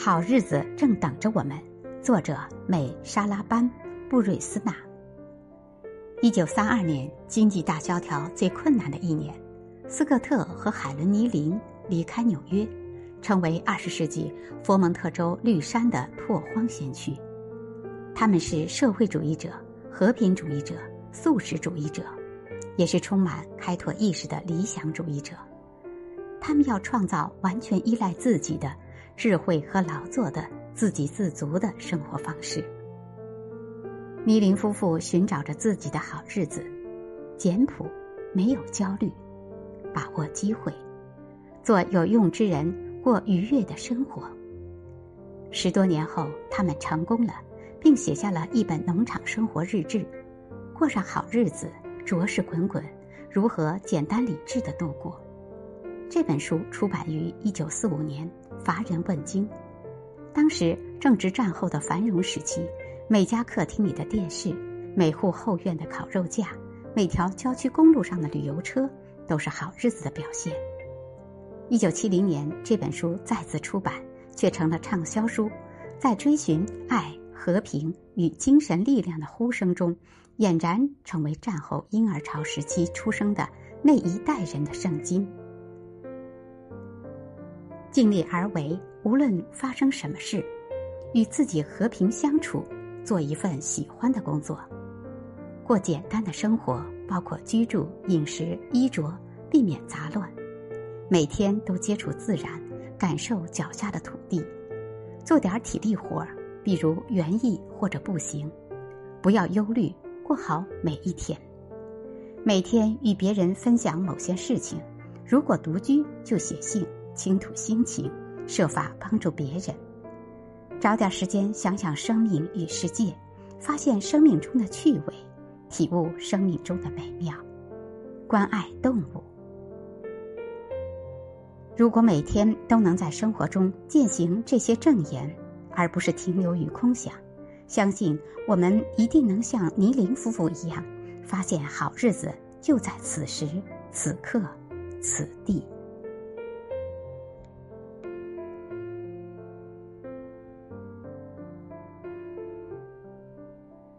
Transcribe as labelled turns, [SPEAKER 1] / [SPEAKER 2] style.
[SPEAKER 1] 好日子正等着我们。作者：美莎拉班布瑞斯纳。一九三二年，经济大萧条最困难的一年，斯科特和海伦尼林离开纽约，成为二十世纪佛蒙特州绿山的拓荒先驱。他们是社会主义者、和平主义者、素食主义者，也是充满开拓意识的理想主义者。他们要创造完全依赖自己的。智慧和劳作的自给自足的生活方式。尼林夫妇寻找着自己的好日子，简朴，没有焦虑，把握机会，做有用之人，过愉悦的生活。十多年后，他们成功了，并写下了一本农场生活日志，过上好日子，浊世滚滚，如何简单理智的度过。这本书出版于一九四五年。乏人问津。当时正值战后的繁荣时期，每家客厅里的电视，每户后院的烤肉架，每条郊区公路上的旅游车，都是好日子的表现。一九七零年，这本书再次出版，却成了畅销书，在追寻爱、和平与精神力量的呼声中，俨然成为战后婴儿潮时期出生的那一代人的圣经。尽力而为，无论发生什么事，与自己和平相处，做一份喜欢的工作，过简单的生活，包括居住、饮食、衣着，避免杂乱。每天都接触自然，感受脚下的土地，做点体力活儿，比如园艺或者步行。不要忧虑，过好每一天。每天与别人分享某些事情，如果独居就写信。倾吐心情，设法帮助别人，找点时间想想生命与世界，发现生命中的趣味，体悟生命中的美妙，关爱动物。如果每天都能在生活中践行这些正言，而不是停留于空想，相信我们一定能像尼林夫妇一样，发现好日子就在此时此刻此地。